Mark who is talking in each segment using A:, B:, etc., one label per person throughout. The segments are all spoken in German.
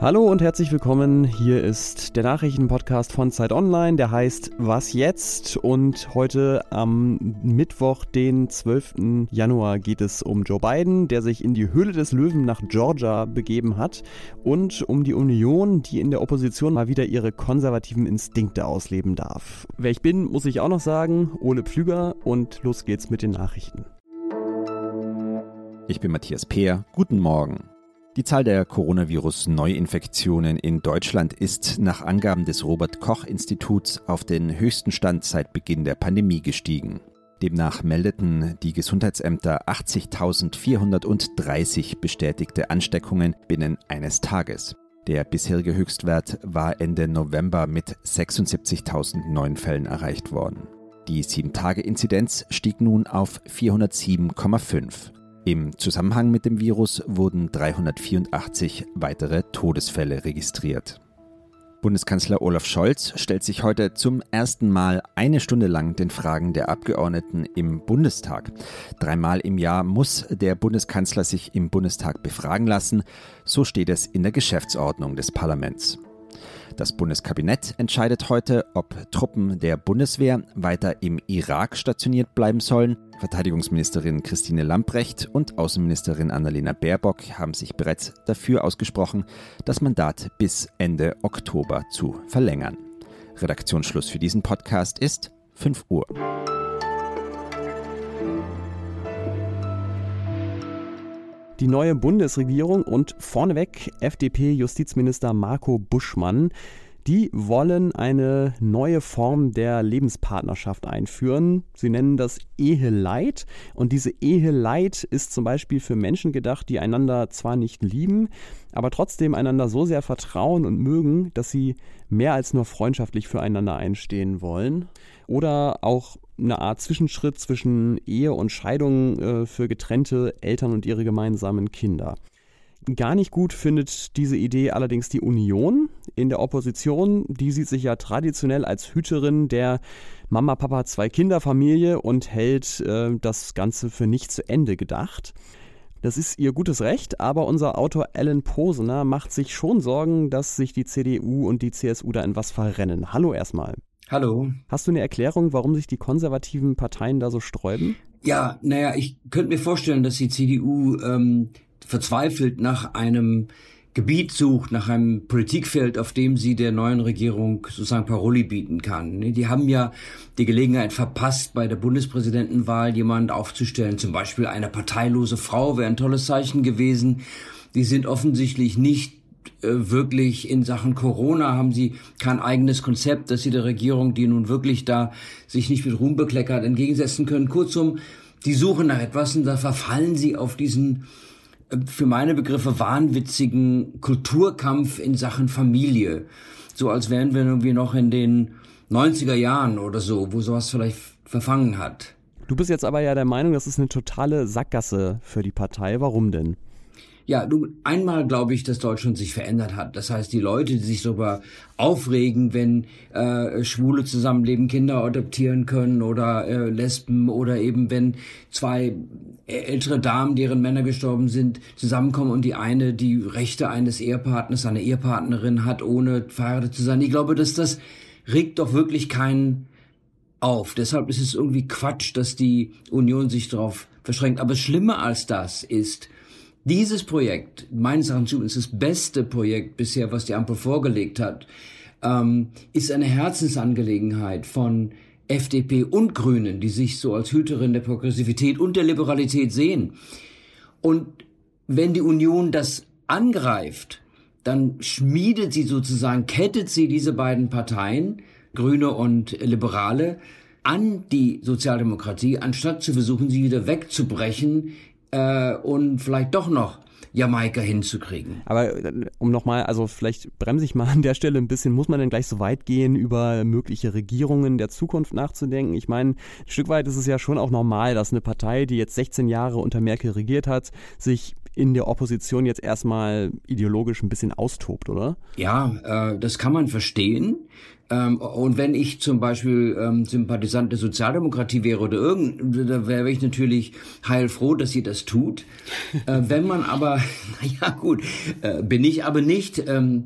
A: Hallo und herzlich willkommen. Hier ist der Nachrichtenpodcast von Zeit Online, der heißt Was jetzt? Und heute am Mittwoch, den 12. Januar, geht es um Joe Biden, der sich in die Höhle des Löwen nach Georgia begeben hat und um die Union, die in der Opposition mal wieder ihre konservativen Instinkte ausleben darf. Wer ich bin, muss ich auch noch sagen, Ole Pflüger und los geht's mit den Nachrichten.
B: Ich bin Matthias Peer. Guten Morgen. Die Zahl der Coronavirus-Neuinfektionen in Deutschland ist nach Angaben des Robert Koch Instituts auf den höchsten Stand seit Beginn der Pandemie gestiegen. Demnach meldeten die Gesundheitsämter 80.430 bestätigte Ansteckungen binnen eines Tages. Der bisherige Höchstwert war Ende November mit 76.000 neuen Fällen erreicht worden. Die 7-Tage-Inzidenz stieg nun auf 407,5. Im Zusammenhang mit dem Virus wurden 384 weitere Todesfälle registriert. Bundeskanzler Olaf Scholz stellt sich heute zum ersten Mal eine Stunde lang den Fragen der Abgeordneten im Bundestag. Dreimal im Jahr muss der Bundeskanzler sich im Bundestag befragen lassen, so steht es in der Geschäftsordnung des Parlaments. Das Bundeskabinett entscheidet heute, ob Truppen der Bundeswehr weiter im Irak stationiert bleiben sollen. Verteidigungsministerin Christine Lamprecht und Außenministerin Annalena Baerbock haben sich bereits dafür ausgesprochen, das Mandat bis Ende Oktober zu verlängern. Redaktionsschluss für diesen Podcast ist 5 Uhr.
A: Die neue Bundesregierung und vorneweg FDP-Justizminister Marco Buschmann. Die wollen eine neue Form der Lebenspartnerschaft einführen. Sie nennen das Eheleid. Und diese Eheleid ist zum Beispiel für Menschen gedacht, die einander zwar nicht lieben, aber trotzdem einander so sehr vertrauen und mögen, dass sie mehr als nur freundschaftlich füreinander einstehen wollen. Oder auch eine Art Zwischenschritt zwischen Ehe und Scheidung äh, für getrennte Eltern und ihre gemeinsamen Kinder. Gar nicht gut findet diese Idee allerdings die Union in der Opposition. Die sieht sich ja traditionell als Hüterin der Mama, Papa, zwei Kinder-Familie und hält äh, das Ganze für nicht zu Ende gedacht. Das ist ihr gutes Recht, aber unser Autor Alan Posener macht sich schon Sorgen, dass sich die CDU und die CSU da in was verrennen. Hallo erstmal.
C: Hallo.
A: Hast du eine Erklärung, warum sich die konservativen Parteien da so sträuben?
C: Ja, naja, ich könnte mir vorstellen, dass die CDU ähm, verzweifelt nach einem Gebiet sucht, nach einem Politikfeld, auf dem sie der neuen Regierung sozusagen Paroli bieten kann. Ne, die haben ja die Gelegenheit verpasst, bei der Bundespräsidentenwahl jemand aufzustellen, zum Beispiel eine parteilose Frau, wäre ein tolles Zeichen gewesen. Die sind offensichtlich nicht wirklich in Sachen Corona haben sie kein eigenes Konzept, dass sie der Regierung, die nun wirklich da sich nicht mit Ruhm bekleckert, entgegensetzen können. Kurzum, die suchen nach etwas und da verfallen sie auf diesen für meine Begriffe wahnwitzigen Kulturkampf in Sachen Familie. So als wären wir irgendwie noch in den 90er Jahren oder so, wo sowas vielleicht verfangen hat.
A: Du bist jetzt aber ja der Meinung, das ist eine totale Sackgasse für die Partei. Warum denn?
C: Ja, du, einmal glaube ich, dass Deutschland sich verändert hat. Das heißt, die Leute, die sich darüber aufregen, wenn äh, Schwule zusammenleben, Kinder adoptieren können oder äh, Lesben oder eben wenn zwei ältere Damen, deren Männer gestorben sind, zusammenkommen und die eine die Rechte eines Ehepartners, einer Ehepartnerin hat, ohne verheiratet zu sein. Ich glaube, dass das regt doch wirklich keinen auf. Deshalb ist es irgendwie Quatsch, dass die Union sich darauf verschränkt. Aber schlimmer als das ist, dieses Projekt, meines Erachtens ist das beste Projekt bisher, was die Ampel vorgelegt hat, ähm, ist eine Herzensangelegenheit von FDP und Grünen, die sich so als Hüterin der Progressivität und der Liberalität sehen. Und wenn die Union das angreift, dann schmiedet sie sozusagen, kettet sie diese beiden Parteien, Grüne und Liberale, an die Sozialdemokratie, anstatt zu versuchen, sie wieder wegzubrechen äh, und vielleicht doch noch Jamaika hinzukriegen.
A: Aber äh, um nochmal, also vielleicht bremse ich mal an der Stelle ein bisschen, muss man denn gleich so weit gehen, über mögliche Regierungen der Zukunft nachzudenken? Ich meine, ein Stück weit ist es ja schon auch normal, dass eine Partei, die jetzt 16 Jahre unter Merkel regiert hat, sich in der Opposition jetzt erstmal ideologisch ein bisschen austobt, oder?
C: Ja, äh, das kann man verstehen. Ähm, und wenn ich zum Beispiel ähm, Sympathisant der Sozialdemokratie wäre oder irgend, da wäre ich natürlich heilfroh, dass sie das tut. äh, wenn man aber, naja gut, äh, bin ich aber nicht. Ähm,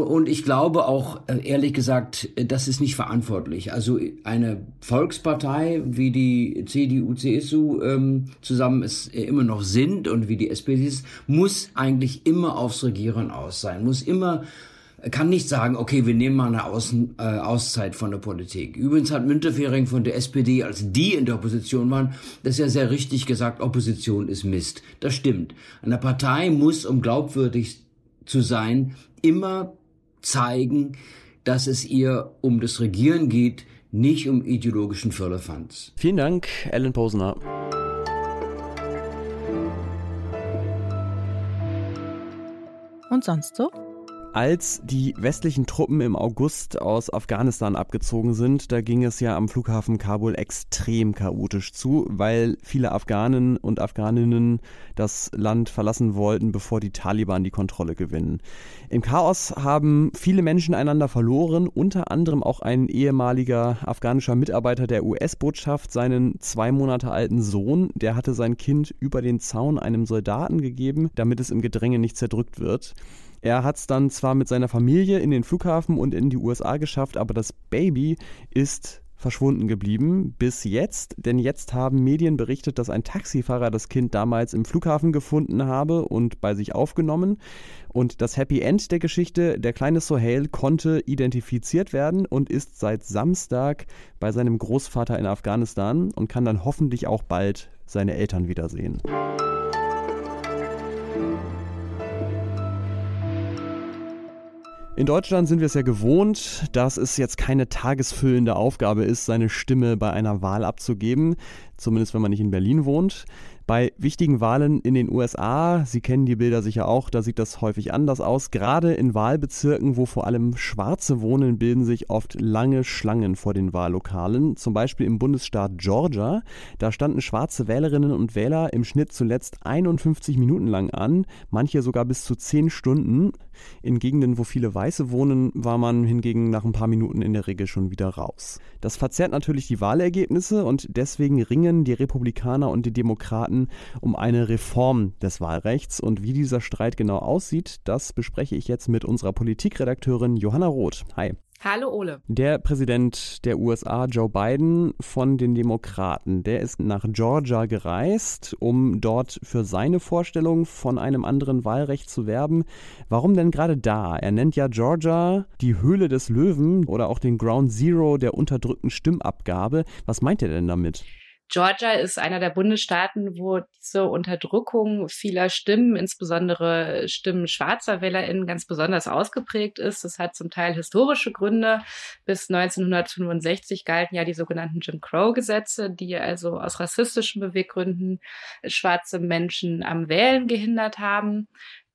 C: und ich glaube auch, äh, ehrlich gesagt, das ist nicht verantwortlich. Also eine Volkspartei, wie die CDU, CSU ähm, zusammen es immer noch sind und wie die SPD ist, muss eigentlich immer aufs Regieren aus sein, muss immer kann nicht sagen, okay, wir nehmen mal eine Außen, äh, Auszeit von der Politik. Übrigens hat Müntefering von der SPD, als die in der Opposition waren, das ja sehr richtig gesagt, Opposition ist Mist. Das stimmt. Eine Partei muss, um glaubwürdig zu sein, immer zeigen, dass es ihr um das Regieren geht, nicht um ideologischen Firlefanz.
A: Vielen Dank, Ellen Posner.
D: Und sonst so?
A: Als die westlichen Truppen im August aus Afghanistan abgezogen sind, da ging es ja am Flughafen Kabul extrem chaotisch zu, weil viele Afghanen und Afghaninnen das Land verlassen wollten, bevor die Taliban die Kontrolle gewinnen. Im Chaos haben viele Menschen einander verloren, unter anderem auch ein ehemaliger afghanischer Mitarbeiter der US-Botschaft, seinen zwei Monate alten Sohn, der hatte sein Kind über den Zaun einem Soldaten gegeben, damit es im Gedränge nicht zerdrückt wird. Er hat es dann zwar mit seiner Familie in den Flughafen und in die USA geschafft, aber das Baby ist verschwunden geblieben bis jetzt, denn jetzt haben Medien berichtet, dass ein Taxifahrer das Kind damals im Flughafen gefunden habe und bei sich aufgenommen. Und das Happy End der Geschichte, der kleine Sohail konnte identifiziert werden und ist seit Samstag bei seinem Großvater in Afghanistan und kann dann hoffentlich auch bald seine Eltern wiedersehen. In Deutschland sind wir es ja gewohnt, dass es jetzt keine tagesfüllende Aufgabe ist, seine Stimme bei einer Wahl abzugeben, zumindest wenn man nicht in Berlin wohnt. Bei wichtigen Wahlen in den USA, Sie kennen die Bilder sicher auch, da sieht das häufig anders aus. Gerade in Wahlbezirken, wo vor allem Schwarze wohnen, bilden sich oft lange Schlangen vor den Wahllokalen. Zum Beispiel im Bundesstaat Georgia. Da standen schwarze Wählerinnen und Wähler im Schnitt zuletzt 51 Minuten lang an, manche sogar bis zu 10 Stunden. In Gegenden, wo viele Weiße wohnen, war man hingegen nach ein paar Minuten in der Regel schon wieder raus. Das verzerrt natürlich die Wahlergebnisse und deswegen ringen die Republikaner und die Demokraten um eine Reform des Wahlrechts. Und wie dieser Streit genau aussieht, das bespreche ich jetzt mit unserer Politikredakteurin Johanna Roth. Hi.
D: Hallo Ole.
A: Der Präsident der USA, Joe Biden von den Demokraten, der ist nach Georgia gereist, um dort für seine Vorstellung von einem anderen Wahlrecht zu werben. Warum denn gerade da? Er nennt ja Georgia die Höhle des Löwen oder auch den Ground Zero der unterdrückten Stimmabgabe. Was meint er denn damit?
D: Georgia ist einer der Bundesstaaten, wo diese Unterdrückung vieler Stimmen, insbesondere Stimmen schwarzer WählerInnen, ganz besonders ausgeprägt ist. Das hat zum Teil historische Gründe. Bis 1965 galten ja die sogenannten Jim Crow-Gesetze, die also aus rassistischen Beweggründen schwarze Menschen am Wählen gehindert haben.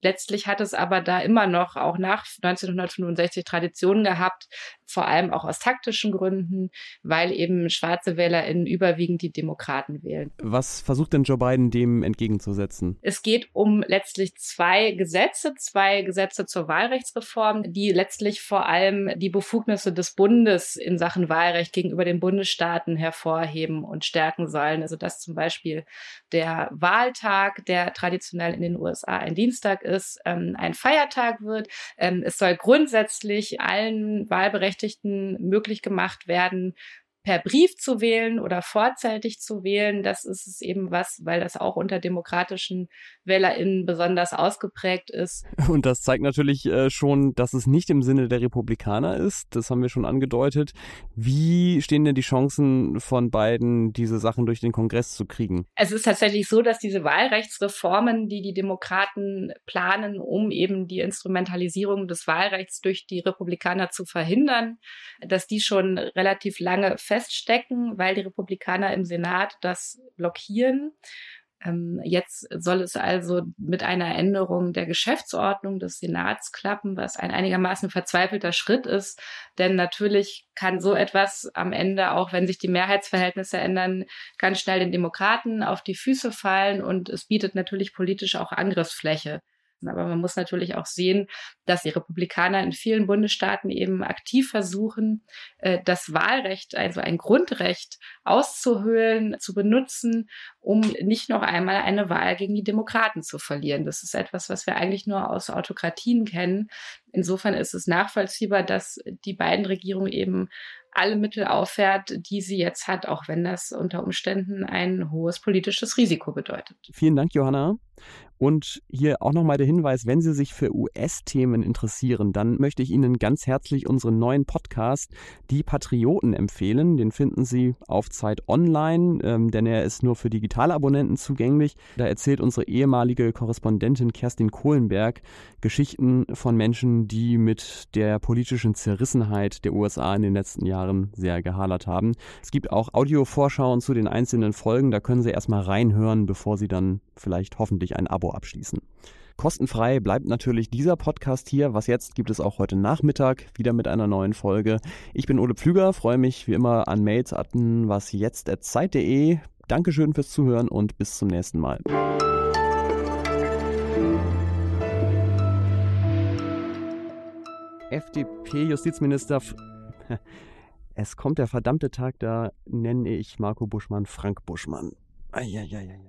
D: Letztlich hat es aber da immer noch auch nach 1965 Traditionen gehabt, vor allem auch aus taktischen Gründen, weil eben schwarze WählerInnen überwiegend die Demokraten wählen.
A: Was versucht denn Joe Biden dem entgegenzusetzen?
D: Es geht um letztlich zwei Gesetze, zwei Gesetze zur Wahlrechtsreform, die letztlich vor allem die Befugnisse des Bundes in Sachen Wahlrecht gegenüber den Bundesstaaten hervorheben und stärken sollen. Also dass zum Beispiel der Wahltag, der traditionell in den USA ein Dienstag ist, ähm, ein Feiertag wird. Ähm, es soll grundsätzlich allen Wahlberechtigten möglich gemacht werden, per Brief zu wählen oder vorzeitig zu wählen, das ist es eben was, weil das auch unter demokratischen WählerInnen besonders ausgeprägt ist.
A: Und das zeigt natürlich äh, schon, dass es nicht im Sinne der Republikaner ist. Das haben wir schon angedeutet. Wie stehen denn die Chancen von beiden, diese Sachen durch den Kongress zu kriegen?
D: Es ist tatsächlich so, dass diese Wahlrechtsreformen, die die Demokraten planen, um eben die Instrumentalisierung des Wahlrechts durch die Republikaner zu verhindern, dass die schon relativ lange feststecken, weil die Republikaner im Senat das blockieren. Ähm, jetzt soll es also mit einer Änderung der Geschäftsordnung des Senats klappen, was ein einigermaßen verzweifelter Schritt ist. Denn natürlich kann so etwas am Ende, auch wenn sich die Mehrheitsverhältnisse ändern, ganz schnell den Demokraten auf die Füße fallen und es bietet natürlich politisch auch Angriffsfläche. Aber man muss natürlich auch sehen, dass die Republikaner in vielen Bundesstaaten eben aktiv versuchen, äh, das Wahlrecht, also ein Grundrecht auszuhöhlen, zu benutzen, um nicht noch einmal eine Wahl gegen die Demokraten zu verlieren. Das ist etwas, was wir eigentlich nur aus Autokratien kennen. Insofern ist es nachvollziehbar, dass die beiden Regierungen eben alle Mittel auffährt, die sie jetzt hat, auch wenn das unter Umständen ein hohes politisches Risiko bedeutet.
A: Vielen Dank, Johanna. Und hier auch nochmal der Hinweis, wenn Sie sich für US-Themen interessieren, dann möchte ich Ihnen ganz herzlich unseren neuen Podcast Die Patrioten empfehlen. Den finden Sie auf Zeit Online, ähm, denn er ist nur für digitale Abonnenten zugänglich. Da erzählt unsere ehemalige Korrespondentin Kerstin Kohlenberg Geschichten von Menschen, die mit der politischen Zerrissenheit der USA in den letzten Jahren sehr gehadert haben. Es gibt auch Audiovorschauen zu den einzelnen Folgen, da können Sie erstmal reinhören, bevor Sie dann vielleicht hoffentlich ein Abo abschließen. Kostenfrei bleibt natürlich dieser Podcast hier. Was jetzt gibt es auch heute Nachmittag wieder mit einer neuen Folge. Ich bin Ole Pflüger, freue mich wie immer an Mails an wasjetzt.zeit.de. Dankeschön fürs Zuhören und bis zum nächsten Mal. FDP-Justizminister. Es kommt der verdammte Tag, da nenne ich Marco Buschmann Frank Buschmann. Eieieiei.